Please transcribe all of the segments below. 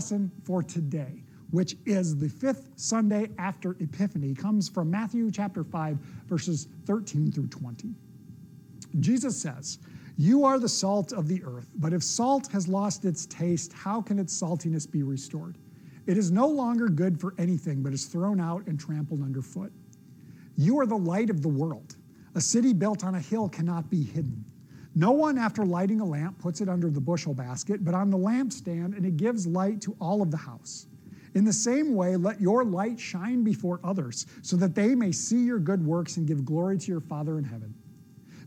lesson for today, which is the fifth Sunday after Epiphany, comes from Matthew chapter 5, verses 13 through 20. Jesus says, You are the salt of the earth, but if salt has lost its taste, how can its saltiness be restored? It is no longer good for anything, but is thrown out and trampled underfoot. You are the light of the world. A city built on a hill cannot be hidden. No one, after lighting a lamp, puts it under the bushel basket, but on the lampstand, and it gives light to all of the house. In the same way, let your light shine before others, so that they may see your good works and give glory to your Father in heaven.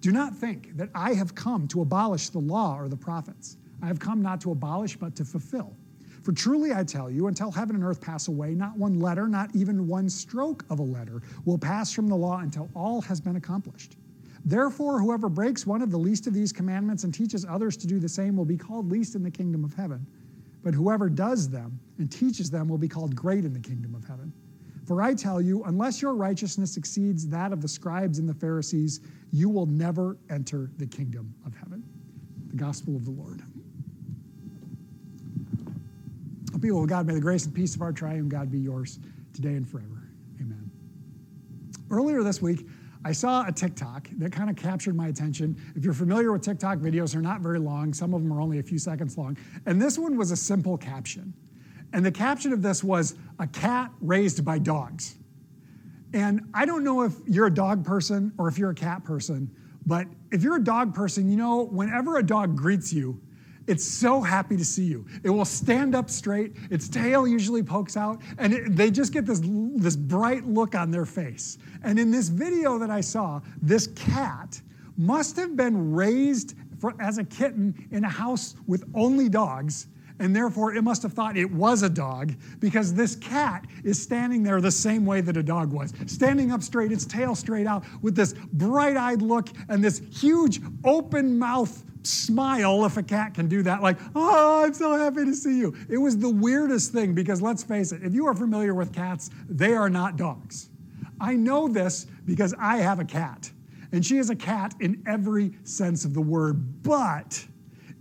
Do not think that I have come to abolish the law or the prophets. I have come not to abolish, but to fulfill. For truly I tell you, until heaven and earth pass away, not one letter, not even one stroke of a letter, will pass from the law until all has been accomplished. Therefore, whoever breaks one of the least of these commandments and teaches others to do the same will be called least in the kingdom of heaven. But whoever does them and teaches them will be called great in the kingdom of heaven. For I tell you, unless your righteousness exceeds that of the scribes and the Pharisees, you will never enter the kingdom of heaven. The gospel of the Lord. Oh, people of God, may the grace and peace of our triune God be yours today and forever. Amen. Earlier this week, I saw a TikTok that kind of captured my attention. If you're familiar with TikTok videos, they're not very long. Some of them are only a few seconds long. And this one was a simple caption. And the caption of this was a cat raised by dogs. And I don't know if you're a dog person or if you're a cat person, but if you're a dog person, you know, whenever a dog greets you, it's so happy to see you. It will stand up straight, its tail usually pokes out, and it, they just get this, this bright look on their face. And in this video that I saw, this cat must have been raised for, as a kitten in a house with only dogs and therefore it must have thought it was a dog because this cat is standing there the same way that a dog was, standing up straight, its tail straight out, with this bright eyed look and this huge open mouth smile, if a cat can do that, like, oh, I'm so happy to see you. It was the weirdest thing because let's face it, if you are familiar with cats, they are not dogs. I know this because I have a cat, and she is a cat in every sense of the word, but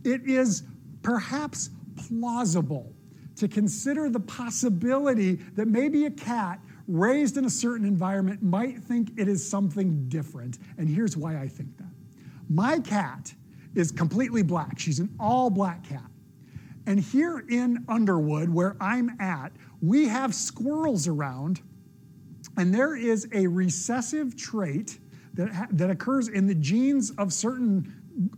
it is perhaps plausible to consider the possibility that maybe a cat raised in a certain environment might think it is something different. And here's why I think that. My cat is completely black, she's an all black cat. And here in Underwood, where I'm at, we have squirrels around, and there is a recessive trait that, ha- that occurs in the genes of certain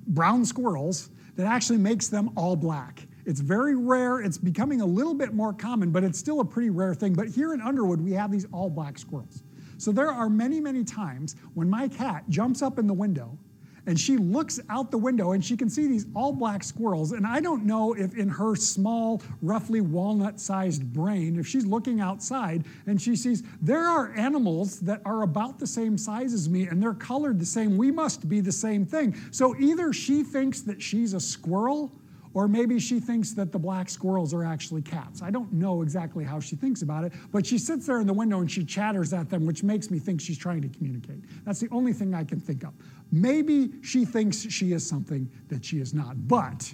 brown squirrels that actually makes them all black. It's very rare. It's becoming a little bit more common, but it's still a pretty rare thing. But here in Underwood, we have these all black squirrels. So there are many, many times when my cat jumps up in the window and she looks out the window and she can see these all black squirrels. And I don't know if in her small, roughly walnut sized brain, if she's looking outside and she sees there are animals that are about the same size as me and they're colored the same, we must be the same thing. So either she thinks that she's a squirrel or maybe she thinks that the black squirrels are actually cats. I don't know exactly how she thinks about it, but she sits there in the window and she chatters at them, which makes me think she's trying to communicate. That's the only thing I can think of. Maybe she thinks she is something that she is not. But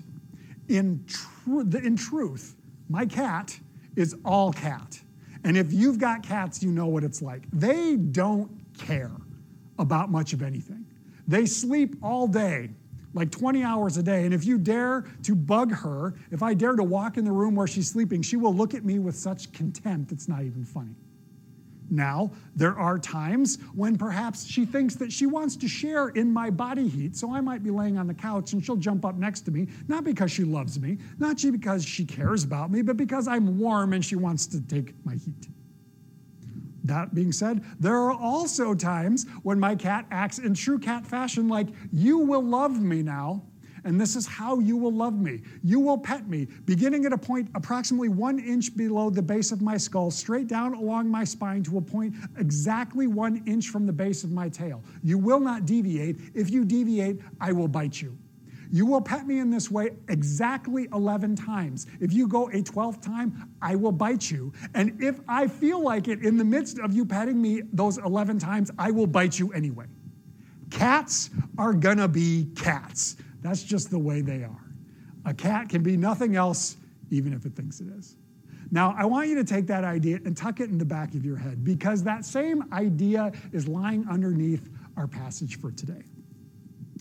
in, tr- in truth, my cat is all cat. And if you've got cats, you know what it's like. They don't care about much of anything. They sleep all day like 20 hours a day. And if you dare to bug her, if I dare to walk in the room where she's sleeping, she will look at me with such contempt, it's not even funny. Now, there are times when perhaps she thinks that she wants to share in my body heat, so I might be laying on the couch and she'll jump up next to me, not because she loves me, not because she cares about me, but because I'm warm and she wants to take my heat. That being said, there are also times when my cat acts in true cat fashion, like, you will love me now, and this is how you will love me. You will pet me, beginning at a point approximately one inch below the base of my skull, straight down along my spine to a point exactly one inch from the base of my tail. You will not deviate. If you deviate, I will bite you. You will pet me in this way exactly 11 times. If you go a 12th time, I will bite you. And if I feel like it in the midst of you petting me those 11 times, I will bite you anyway. Cats are gonna be cats. That's just the way they are. A cat can be nothing else, even if it thinks it is. Now, I want you to take that idea and tuck it in the back of your head because that same idea is lying underneath our passage for today.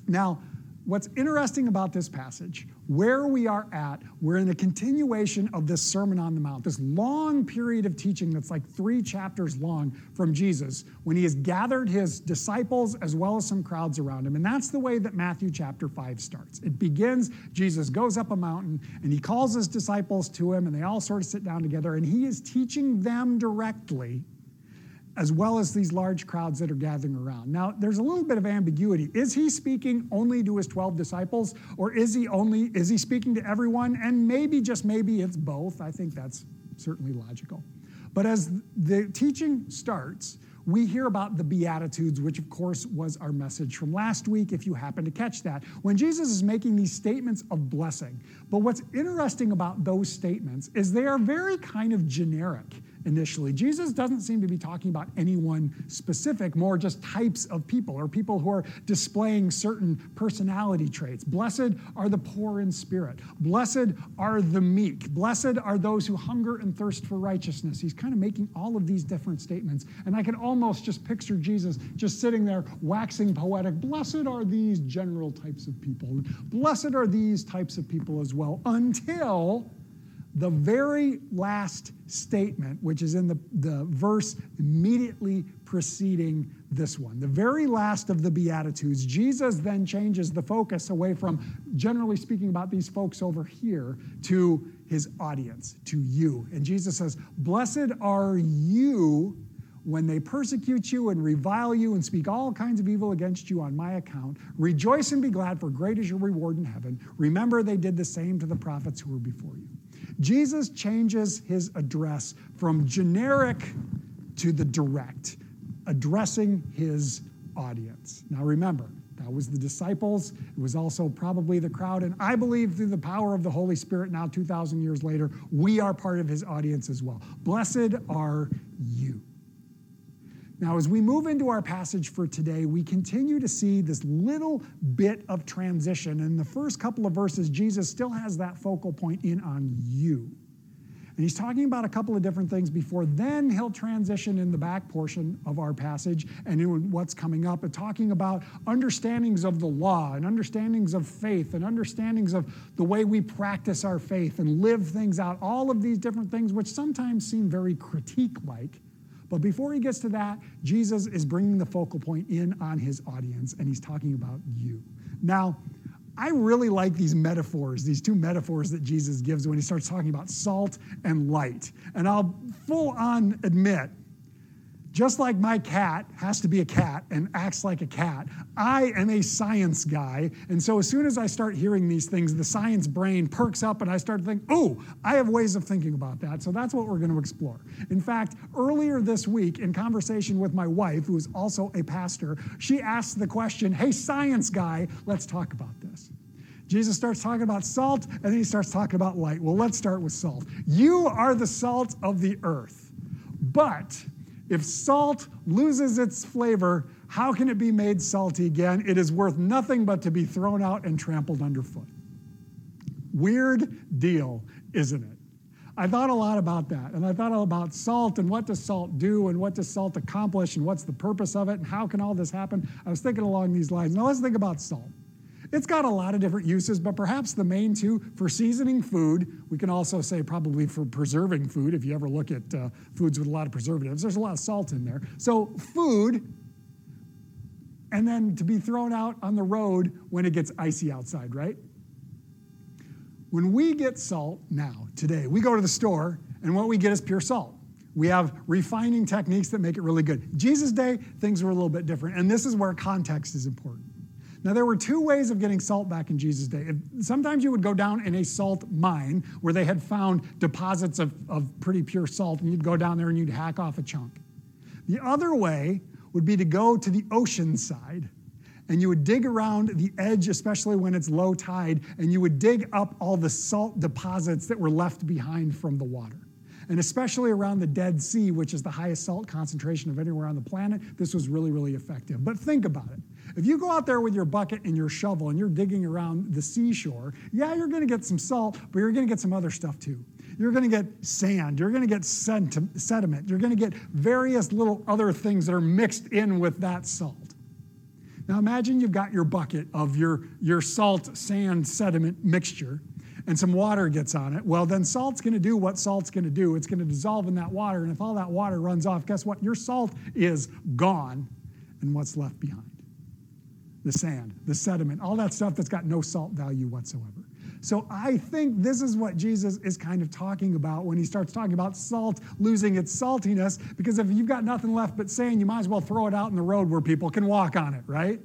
Now, what's interesting about this passage, where we are at, we're in a continuation of this Sermon on the Mount, this long period of teaching that's like three chapters long from Jesus, when he has gathered his disciples as well as some crowds around him. And that's the way that Matthew chapter 5 starts. It begins, Jesus goes up a mountain and he calls his disciples to him, and they all sort of sit down together, and he is teaching them directly as well as these large crowds that are gathering around. Now, there's a little bit of ambiguity. Is he speaking only to his 12 disciples, or is he only is he speaking to everyone? And maybe just maybe it's both. I think that's certainly logical. But as the teaching starts, we hear about the Beatitudes, which of course was our message from last week, if you happen to catch that, when Jesus is making these statements of blessing. But what's interesting about those statements is they are very kind of generic initially. Jesus doesn't seem to be talking about anyone specific, more just types of people or people who are displaying certain personality traits. Blessed are the poor in spirit. Blessed are the meek. Blessed are those who hunger and thirst for righteousness. He's kind of making all of these different statements. And I can almost just picture Jesus just sitting there waxing poetic. Blessed are these general types of people. Blessed are these types of people as well until the very last statement, which is in the, the verse immediately preceding this one, the very last of the Beatitudes, Jesus then changes the focus away from generally speaking about these folks over here to his audience, to you. And Jesus says, Blessed are you when they persecute you and revile you and speak all kinds of evil against you on my account. Rejoice and be glad, for great is your reward in heaven. Remember, they did the same to the prophets who were before you. Jesus changes his address from generic to the direct, addressing his audience. Now remember, that was the disciples. It was also probably the crowd. And I believe through the power of the Holy Spirit, now 2,000 years later, we are part of his audience as well. Blessed are you. Now, as we move into our passage for today, we continue to see this little bit of transition. In the first couple of verses, Jesus still has that focal point in on you. And he's talking about a couple of different things before then he'll transition in the back portion of our passage and in what's coming up and talking about understandings of the law and understandings of faith and understandings of the way we practice our faith and live things out. All of these different things, which sometimes seem very critique like. But before he gets to that, Jesus is bringing the focal point in on his audience, and he's talking about you. Now, I really like these metaphors, these two metaphors that Jesus gives when he starts talking about salt and light. And I'll full on admit just like my cat has to be a cat and acts like a cat, I am a science guy. And so as soon as I start hearing these things, the science brain perks up and I start to think, oh, I have ways of thinking about that. So that's what we're going to explore. In fact, earlier this week, in conversation with my wife, who is also a pastor, she asked the question, hey, science guy, let's talk about this. Jesus starts talking about salt and then he starts talking about light. Well, let's start with salt. You are the salt of the earth. But if salt loses its flavor, how can it be made salty again? It is worth nothing but to be thrown out and trampled underfoot. Weird deal, isn't it? I thought a lot about that, and I thought about salt and what does salt do and what does salt accomplish and what's the purpose of it and how can all this happen. I was thinking along these lines. Now let's think about salt. It's got a lot of different uses, but perhaps the main two for seasoning food, we can also say probably for preserving food. If you ever look at uh, foods with a lot of preservatives, there's a lot of salt in there. So, food, and then to be thrown out on the road when it gets icy outside, right? When we get salt now, today, we go to the store, and what we get is pure salt. We have refining techniques that make it really good. Jesus' day, things were a little bit different, and this is where context is important. Now, there were two ways of getting salt back in Jesus' day. Sometimes you would go down in a salt mine where they had found deposits of, of pretty pure salt, and you'd go down there and you'd hack off a chunk. The other way would be to go to the ocean side and you would dig around the edge, especially when it's low tide, and you would dig up all the salt deposits that were left behind from the water. And especially around the Dead Sea, which is the highest salt concentration of anywhere on the planet, this was really, really effective. But think about it. If you go out there with your bucket and your shovel and you're digging around the seashore, yeah, you're going to get some salt, but you're going to get some other stuff too. you're going to get sand, you're going to get sediment, you're going to get various little other things that are mixed in with that salt. Now imagine you've got your bucket of your, your salt, sand, sediment mixture, and some water gets on it. Well, then salt's going to do what salt's going to do. It's going to dissolve in that water, and if all that water runs off, guess what? Your salt is gone, and what's left behind? The sand, the sediment, all that stuff that's got no salt value whatsoever. So I think this is what Jesus is kind of talking about when he starts talking about salt losing its saltiness, because if you've got nothing left but sand, you might as well throw it out in the road where people can walk on it, right?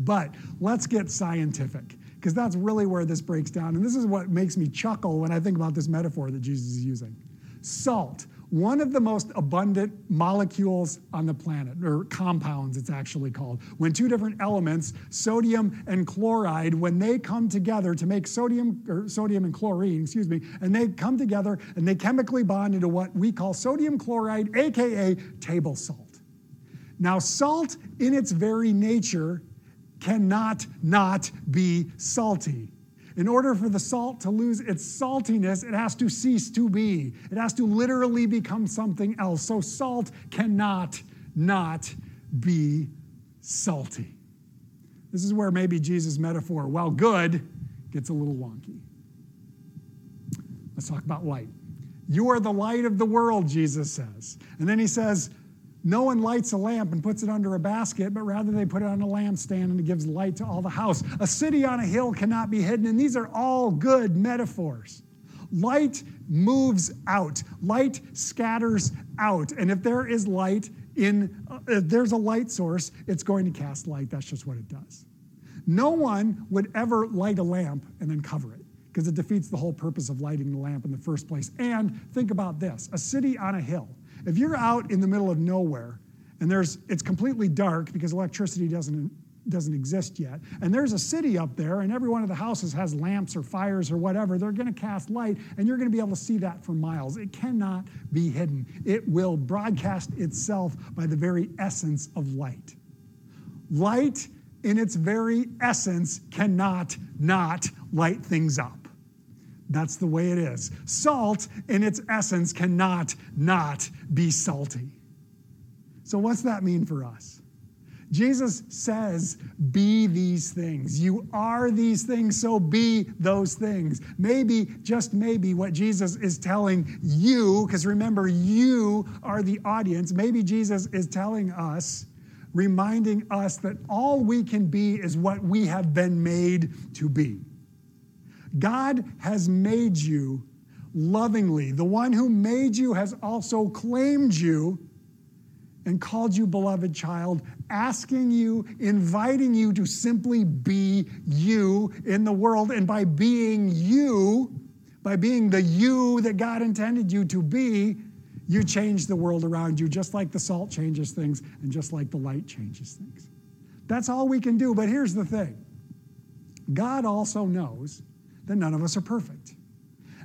But let's get scientific, because that's really where this breaks down. And this is what makes me chuckle when I think about this metaphor that Jesus is using. Salt one of the most abundant molecules on the planet, or compounds it's actually called, when two different elements, sodium and chloride, when they come together to make sodium, or sodium and chlorine, excuse me, and they come together and they chemically bond into what we call sodium chloride, aka table salt. Now, salt in its very nature cannot not be salty. In order for the salt to lose its saltiness, it has to cease to be. It has to literally become something else. So salt cannot not be salty. This is where maybe Jesus' metaphor, well, good, gets a little wonky. Let's talk about light. You are the light of the world, Jesus says. And then he says, no one lights a lamp and puts it under a basket, but rather they put it on a lampstand and it gives light to all the house. A city on a hill cannot be hidden, and these are all good metaphors. Light moves out, light scatters out. And if there is light in, uh, if there's a light source, it's going to cast light. That's just what it does. No one would ever light a lamp and then cover it because it defeats the whole purpose of lighting the lamp in the first place. And think about this a city on a hill if you're out in the middle of nowhere and there's it's completely dark because electricity doesn't doesn't exist yet, and there's a city up there, and every one of the houses has lamps or fires or whatever, they're going to cast light, and you're going to be able to see that for miles. It cannot be hidden. It will broadcast itself by the very essence of light. Light, in its very essence, cannot not light things up. That's the way it is. Salt, in its essence, cannot not be salty. So, what's that mean for us? Jesus says, Be these things. You are these things, so be those things. Maybe, just maybe, what Jesus is telling you, because remember, you are the audience, maybe Jesus is telling us, reminding us that all we can be is what we have been made to be. God has made you lovingly. The one who made you has also claimed you and called you beloved child, asking you, inviting you to simply be you in the world. And by being you, by being the you that God intended you to be, you change the world around you, just like the salt changes things and just like the light changes things. That's all we can do. But here's the thing God also knows that none of us are perfect.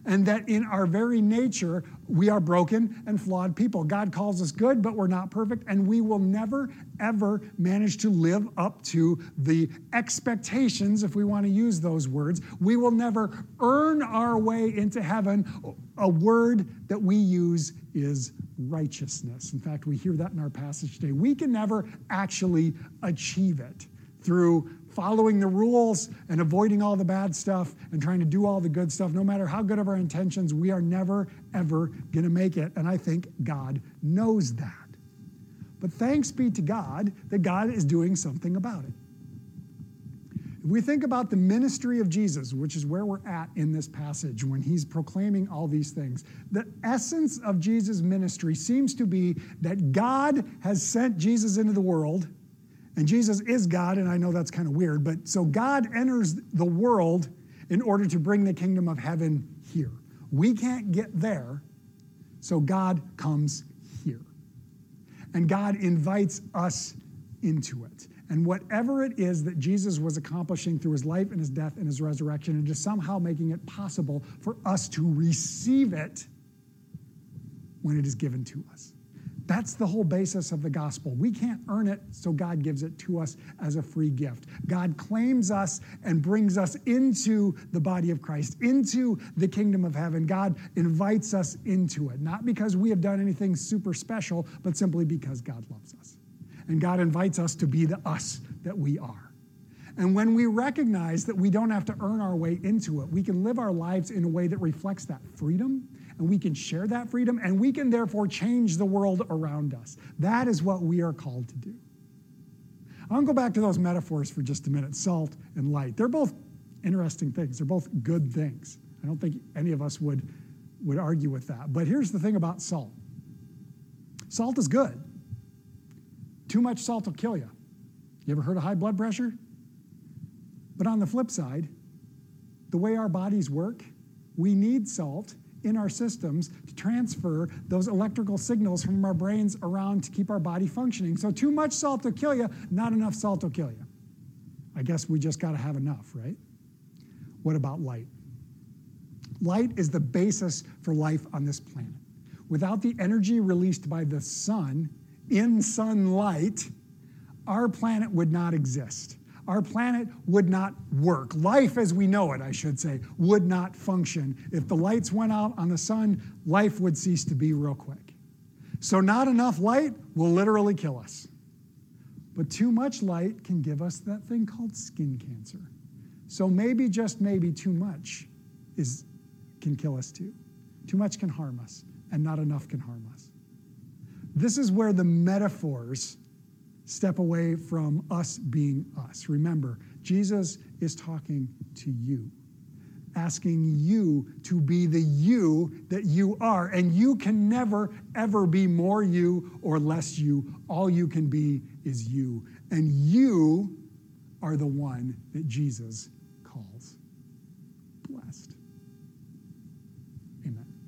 And that in our very nature, we are broken and flawed people. God calls us good, but we're not perfect, and we will never, ever manage to live up to the expectations, if we want to use those words. We will never earn our way into heaven. A word that we use is righteousness. In fact, we hear that in our passage today. We can never actually achieve it through following the rules and avoiding all the bad stuff and trying to do all the good stuff, no matter how good of our intentions, we are never, ever going to make it. And I think God knows that. But thanks be to God that God is doing something about it. If we think about the ministry of Jesus, which is where we're at in this passage when he's proclaiming all these things, the essence of Jesus' ministry seems to be that God has sent Jesus into the world and Jesus is God, and I know that's kind of weird, but so God enters the world in order to bring the kingdom of heaven here. We can't get there, so God comes here. And God invites us into it. And whatever it is that Jesus was accomplishing through his life and his death and his resurrection, and just somehow making it possible for us to receive it when it is given to us. That's the whole basis of the gospel. We can't earn it, so God gives it to us as a free gift. God claims us and brings us into the body of Christ, into the kingdom of heaven. God invites us into it, not because we have done anything super special, but simply because God loves us. And God invites us to be the us that we are. And when we recognize that we don't have to earn our way into it, we can live our lives in a way that reflects that freedom and we can share that freedom, and we can therefore change the world around us. That is what we are called to do. I want to go back to those metaphors for just a minute salt and light. They're both interesting things, they're both good things. I don't think any of us would, would argue with that. But here's the thing about salt salt is good. Too much salt will kill you. You ever heard of high blood pressure? But on the flip side, the way our bodies work, we need salt in our systems to transfer those electrical signals from our brains around to keep our body functioning. So, too much salt will kill you, not enough salt will kill you. I guess we just got to have enough, right? What about light? Light is the basis for life on this planet. Without the energy released by the sun in sunlight, our planet would not exist our planet would not work. Life as we know it, I should say, would not function. If the lights went out on the sun, life would cease to be real quick. So, not enough light will literally kill us. But too much light can give us that thing called skin cancer. So, maybe, just maybe, too much is, can kill us too. Too much can harm us, and not enough can harm us. This is where the metaphors step away from us being us. Remember, Jesus is talking to you, asking you to be the you that you are. And you can never, ever be more you or less you. All you can be is you. And you are the one that Jesus